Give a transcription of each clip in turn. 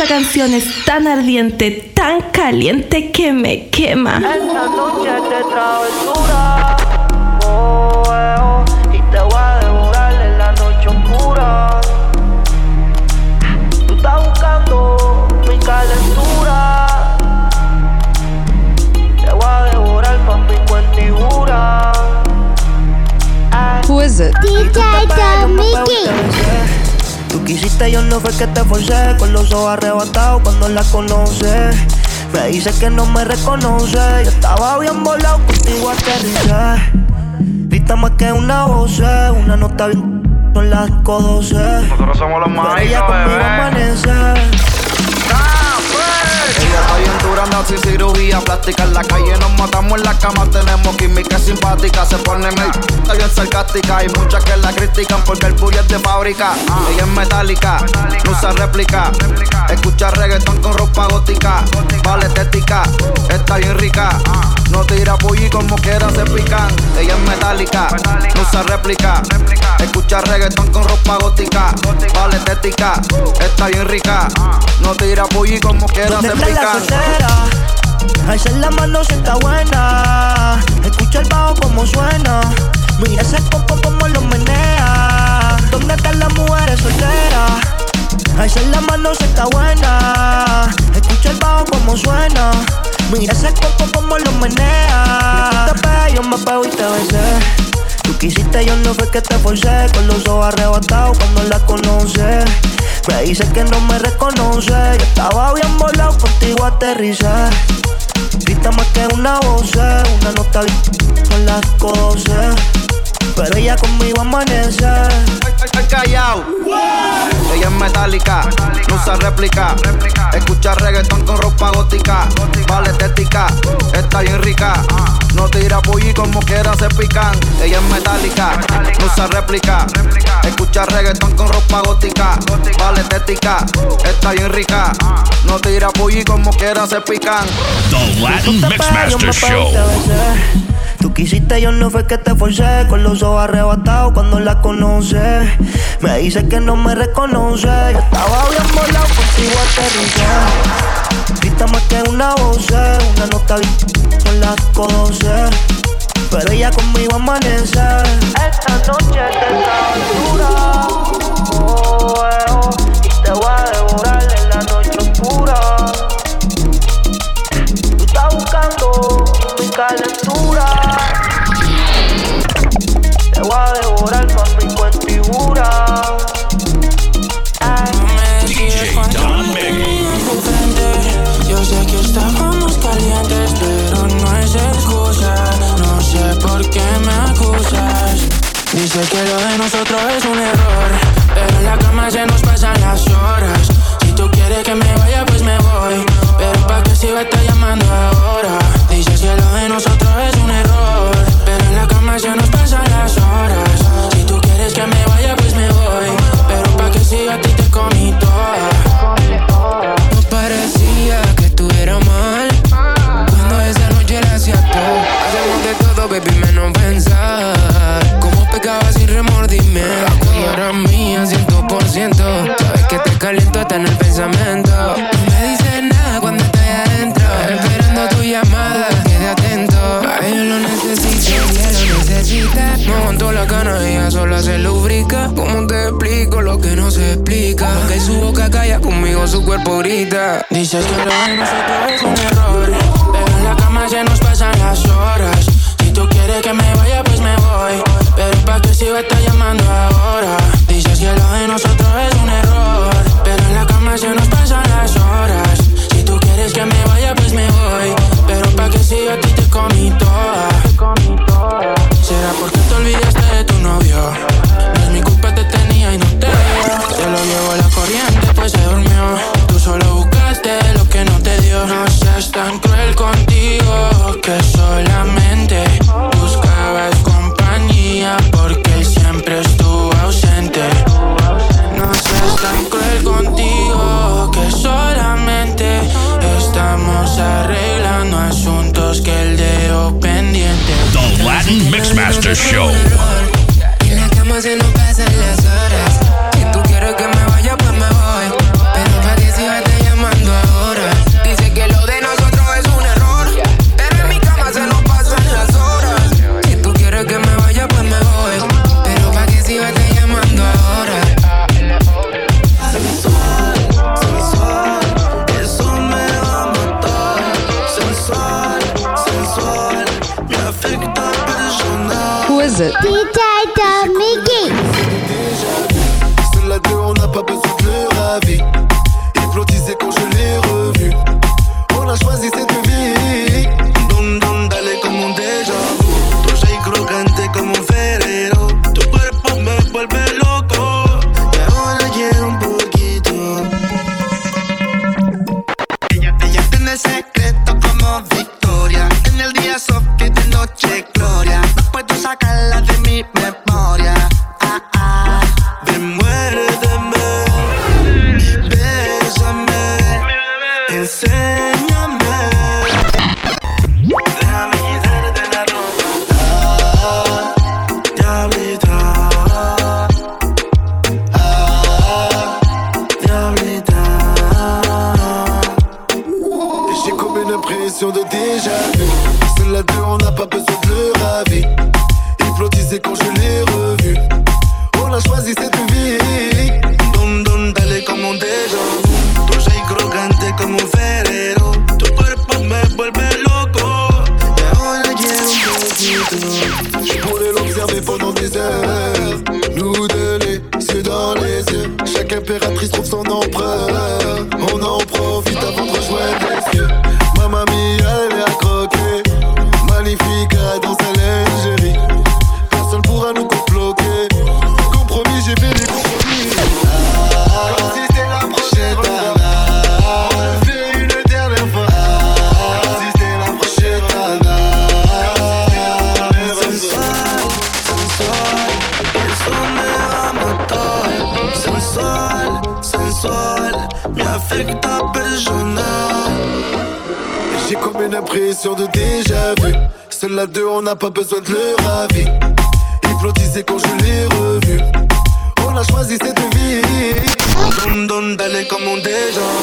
Esta canción es tan ardiente, tan caliente que me quema. Esta noche de travesura. Oh, eh, oh, y te voy a devorar en la noche oscura. Tú estás buscando mi calentura. Te voy a devorar con mi cuentibura. Who is it? DJ Mickey. Tú quisiste, yo no fue que te forcé. Con los ojos arrebatados cuando la conoce. Me dice que no me reconoce. Yo estaba bien volado, contigo aterricé. Grita más que una voz, una nota bien. Son las 12. Nosotros somos los Pero ella maridos, conmigo bebé. amanece. Anda sin cirugía plástica. En la calle nos matamos en la cama, tenemos química simpática. Se pone medio está bien sarcástica. Hay muchas que la critican porque el puri es de fábrica. Ella es metálica, no usa réplica. Escucha reggaetón con ropa gótica. Vale estética, está bien rica. No tira pulli como quiera se pican. Ella es metálica, no usa réplica. Escucha reggaetón con ropa gótica. Vale estética, está bien rica. No tira pulli como quiera se ¿Dónde está la pican. Alza la mano si está buena. Escucha el bajo como suena. Mira ese coco como lo menea. ¿Dónde están las mujeres solteras? Alza la mano si está buena. Escucha el bajo como suena. Mira ese coco como lo menea. Te pegas, yo me pego y te besé. Tú quisiste, yo no fue que te forcé. Con los ojos arrebatados cuando la conoce. Me dice que no me reconoce. Yo estaba bien volado, contigo aterricé. Grita más que una voz, una nota. Son las 12. Pero ella conmigo amanece. Ay, callao. Ella es metálica, no usa réplica. Escucha reggaetón con ropa gótica. Vale estética, está bien rica. No tira pulli como quiera se pican. Ella es metálica, no usa réplica. Escucha reggaetón con ropa gótica. Vale estética, está bien rica. No tira pulli como quiera se pican. The Latin Mixmaster Show. Tú quisiste, yo no fue que te forcé. Con los ojos arrebatados cuando la conoce. Me dice que no me reconoce. Yo estaba bien volado, contigo aterricé. Grita más que una voz, una nota bien. Son las 12. Pero ella conmigo amanece. Esta noche te aventura. Oh, eh, oh, y te voy a devorar Te voy a devorar con mi cuentibura. DJ Don. Yo sé que estábamos calientes, pero no es excusa. No sé por qué me acusas. Dice que lo de nosotros es un error, J'ai voulu l'observer pendant des heures. Nous deux. on n'a pas besoin de leur avis. Hypnotisé quand je l'ai revu. On a choisi cette vie. Donne, donne, d'aller comme on déjà.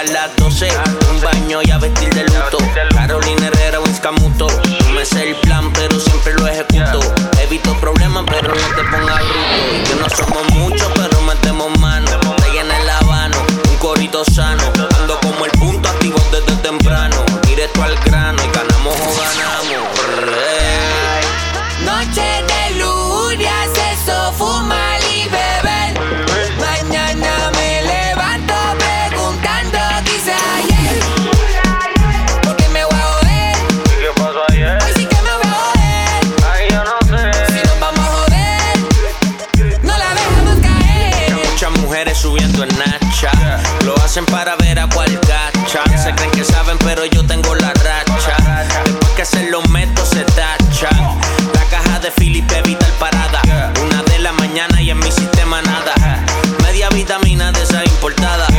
a las 12. Un baño y a vestir de luto. portada.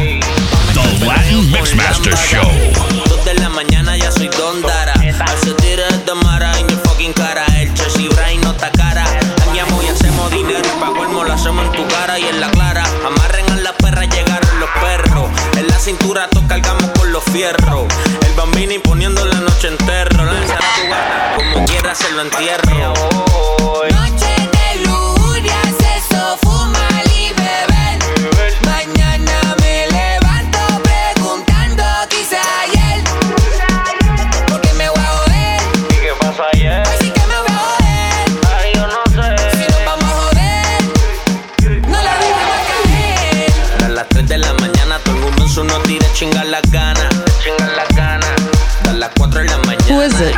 dice.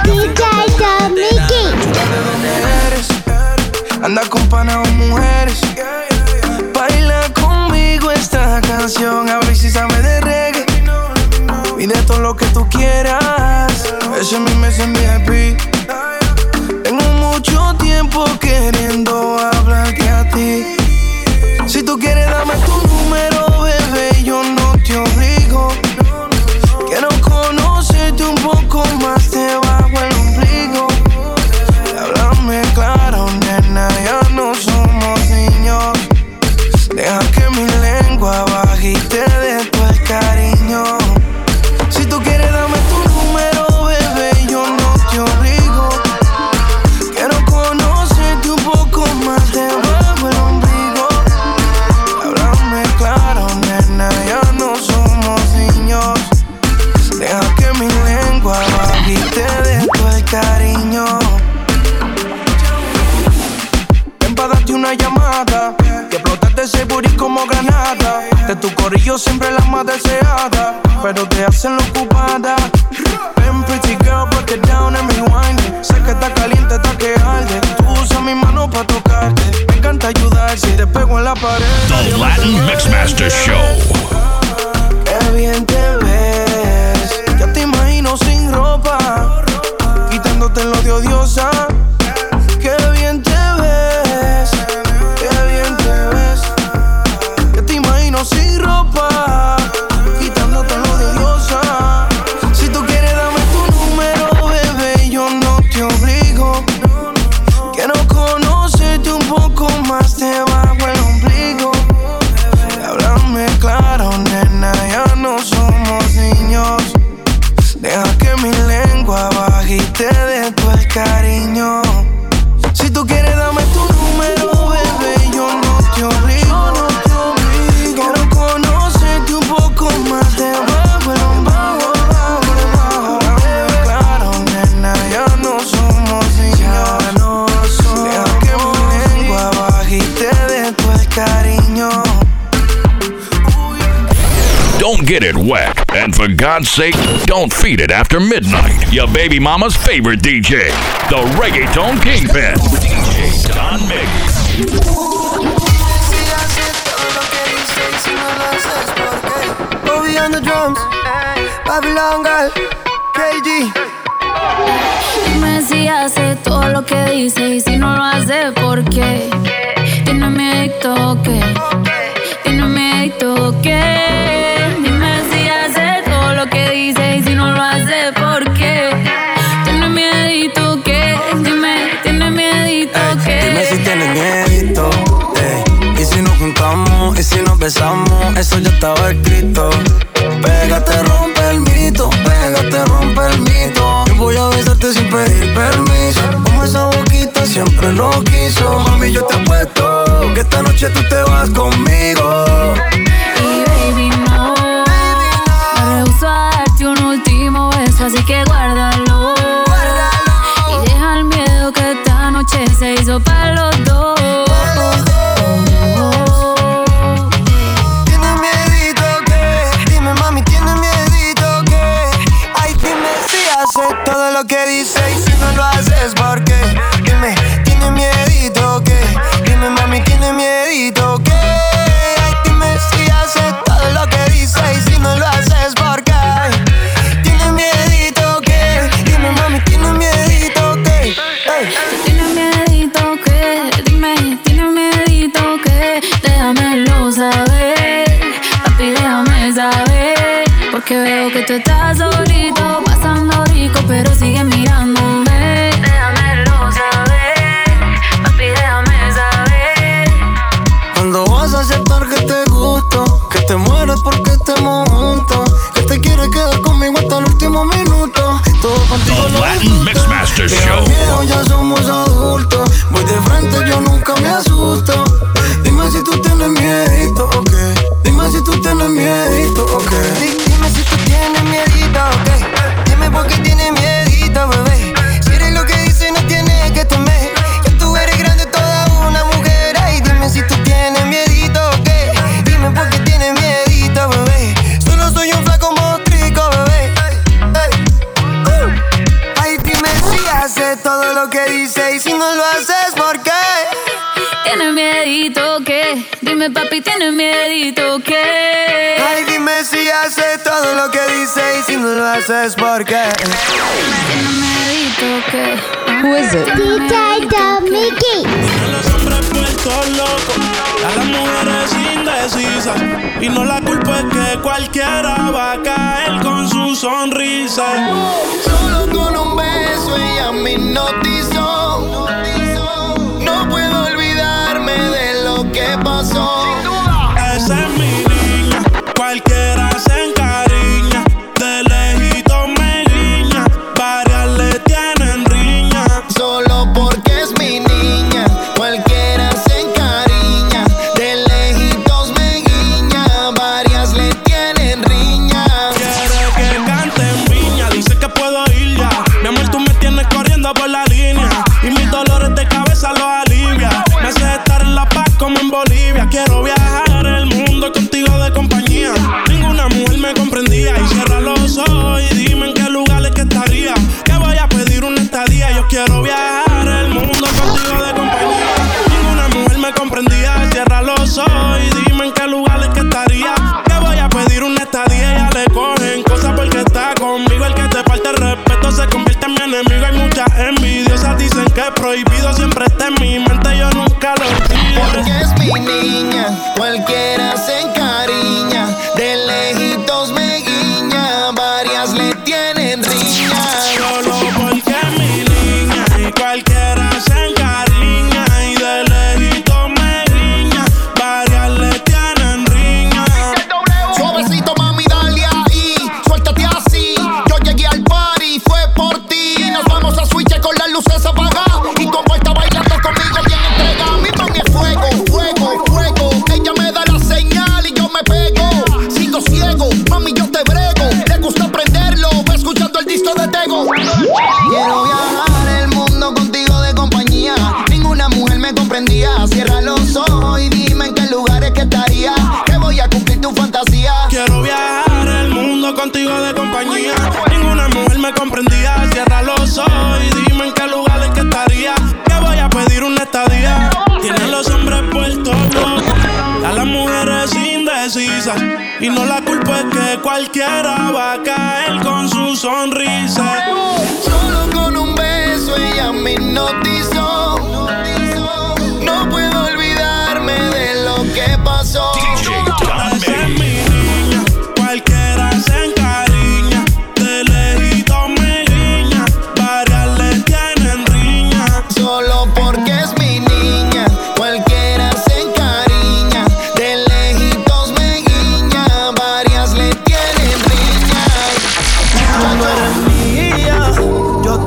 Anda con panas o mujeres. Baila conmigo esta canción. A ver si sabe de reggae. Y de todo lo que tú quieras. Ese es mi mes en VIP. Tengo mucho tiempo que And for God's sake, don't feed it after midnight. Your baby mama's favorite DJ, the Reggaeton Kingpin. DJ Don Mix. Bobby on the drums, Babylon girl, KG. Dime si hace todo lo que dice y si no lo hace, ¿por qué? Tiene miedo o qué? Tiene miedo o besamos, eso ya estaba escrito. Pégate, rompe el mito, pégate, rompe el mito. Yo voy a besarte sin pedir permiso. Como esa boquita siempre lo quiso. Mami, yo te apuesto que esta noche tú te vas conmigo. Y baby, no. Me rehuso a darte un último beso, así que guárdalo. Y deja el miedo que esta noche se hizo para los dos. Que, déjamelo saber, papi, déjame saber, porque veo que tú estás solito, pasando rico, pero sigue mirándome. Déjamelo saber, papi, déjame saber. Cuando vas a aceptar que te gusto, que te mueres porque estemos juntos, que te quieres quedar conmigo hasta el último minuto. Todo contigo The Latin Mixmaster Show. viejo, ya somos adultos. Voy de frente, yo nunca me asusto. Dime si tú tienes miedito, ok. Dime si tú tienes miedito, ok. Di- Dime si tú tienes miedito, ok. Dime por qué tienes miedito, dime papi, tienes miedito que. Ay, dime si haces todo lo que dice y si no lo haces, ¿por qué? Tienes miedito que. Who is it? DJ Dominique. los hombres puestos locos, a las mujeres indecisas. Y no la culpa es que cualquiera va a caer con su sonrisa. Solo con un beso ella me hipnotizó. Lo que pasó. Esa es mi Y no la culpa es que cualquiera va a caer con su sonrisa. Solo con un beso ella me hipnotizó.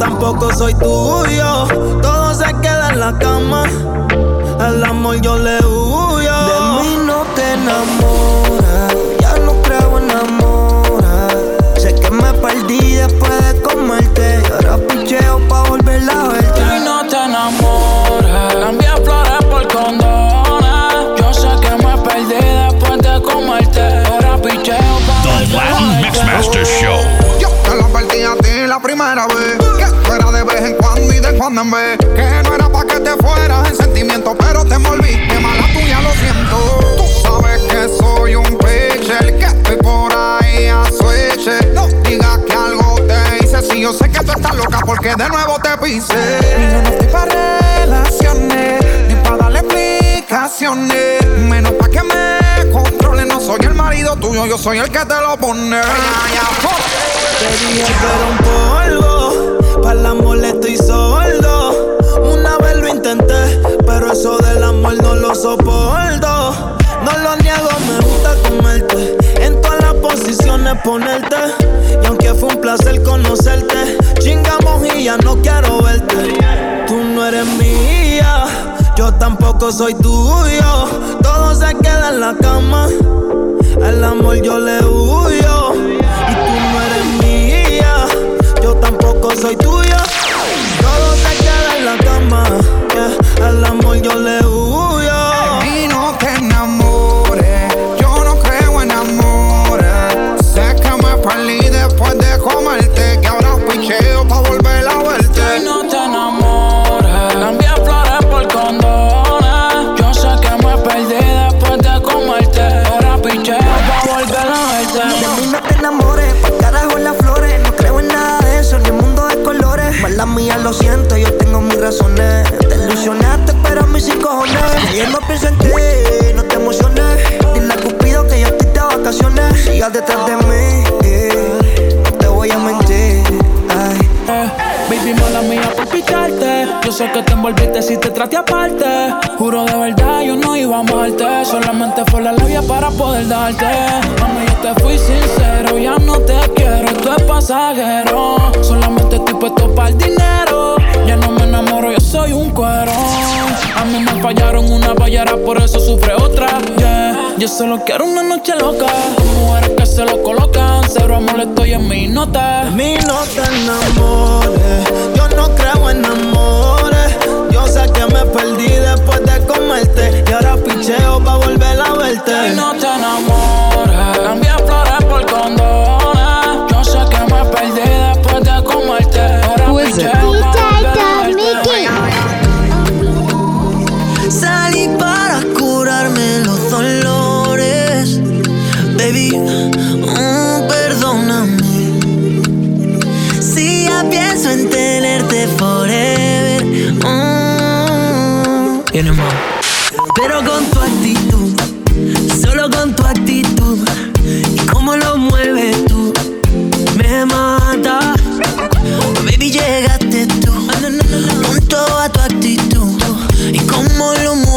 Tampoco soy tuyo. Todo se queda en la cama. El amor yo le huyo. De mí no te enamoras, ya no creo en amor. Sé que me perdí después de comerte. Y ahora picheo pa' volver a verte. Y no te enamores, cambié flores por condones. Yo sé que me perdí después de comerte. Ahora picheo pa' The Latin Mixmaster Show. Yo te lo advertí a ti la primera vez. Vez. Que no era pa' que te fueras en sentimiento, pero te envolviste mala tuya, lo siento. Tú sabes que soy un pitcher, que estoy por ahí a switch. No digas que algo te hice, si yo sé que tú estás loca porque de nuevo te pise. Y yo no estoy pa' relaciones, ni pa' darle explicaciones. Menos pa' que me controle, no soy el marido tuyo, yo soy el que te lo pone. Te dije era un polvo, para el amor estoy sordo. Una vez lo intenté, pero eso del amor no lo soporto. No lo niego, me gusta comerte. En todas las posiciones ponerte. Y aunque fue un placer conocerte, chingamos y ya no quiero verte. Tú no eres mía, yo tampoco soy tuyo. Todo se queda en la cama. El amor yo le huyo. Soy tuyo. Todo se queda en la cama. yeah. El amor yo le traté aparte. Juro de verdad, yo no iba a amarte. Solamente fue la labia para poder darte. Mami, yo te fui sincero, ya no te quiero. Esto es pasajero. Solamente estoy puesto para el dinero. Ya no me enamoro, yo soy un cuero. A mí me fallaron una ballera, por eso sufre otra. Yeah. Yo solo quiero una noche loca. Mujeres que se lo colocan. Cero amor, estoy en mi nota. De mí no te enamores, yo no creo en amores. Perdí después de comerte. Y ahora picheo pa' volver a verte. Pero con tu actitud, solo con tu actitud y cómo lo mueves tú, me mata. Baby, llegaste tú con toda tu actitud y cómo lo mueves.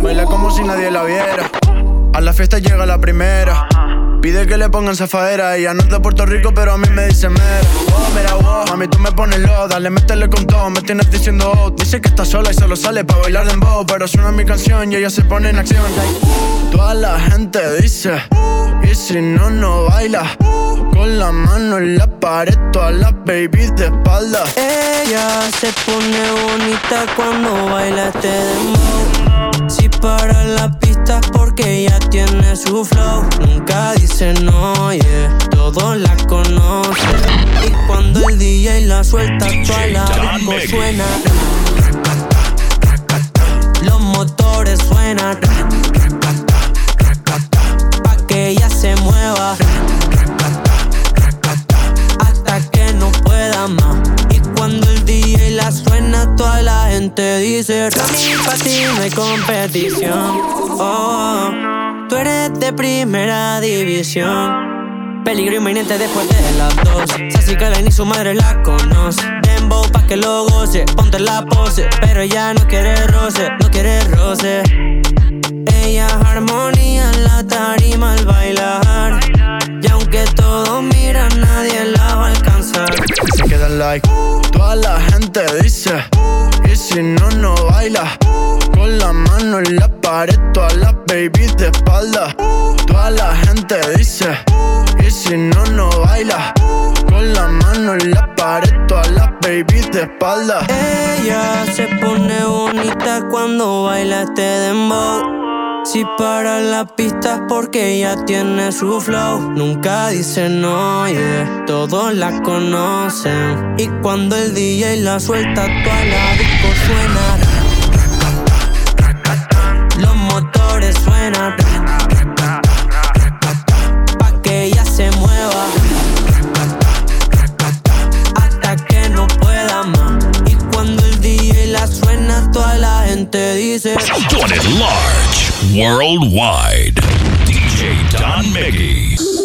Baila como si nadie la viera. A la fiesta llega la primera. Pide que le pongan zafaera. Ella no es de Puerto Rico, pero a mí me dice mera. Oh, mira, wow. Mami, tú me pones low. Dale, métele con todo. Me tienes diciendo oh. Dice que está sola y solo sale para bailar de dembow. Pero suena mi canción y ella se pone en acción. Toda la gente dice. Si no, no baila. Con la mano en la pared. Todas las babies de espalda. Ella se pone bonita cuando baila este dembow. Si para la pista es porque ella tiene su flow. Nunca dice no, yeah. Todos la conocen. Y cuando el DJ la suelta, toda la disco suena. Hay competición. Oh, tú eres de primera división. Peligro inminente después de las dos. Sassy Kalen y su madre la conoce. Dembow pa' que lo goce. Ponte la pose. Pero ella no quiere roce, no quiere roce. Ella armonía en la tarima al bailar. Toda la gente dice. Y si no, no baila. Con la mano en la pared. Todas las babies de espalda. Toda la gente dice. Y si no, no baila. Con la mano en la pared. Todas las babies de espalda. Ella se pone bonita cuando baila este dembow. Si para la pista es porque ella tiene su flow. Nunca dice no, yeah. Todos la conocen. Y cuando el DJ la suelta, toda la disco suena. Los motores suenan. Pa' que ella se mueva. Hasta que no pueda más. Y cuando el DJ la suena, toda la gente dice. It large, worldwide. DJ Don Miggy.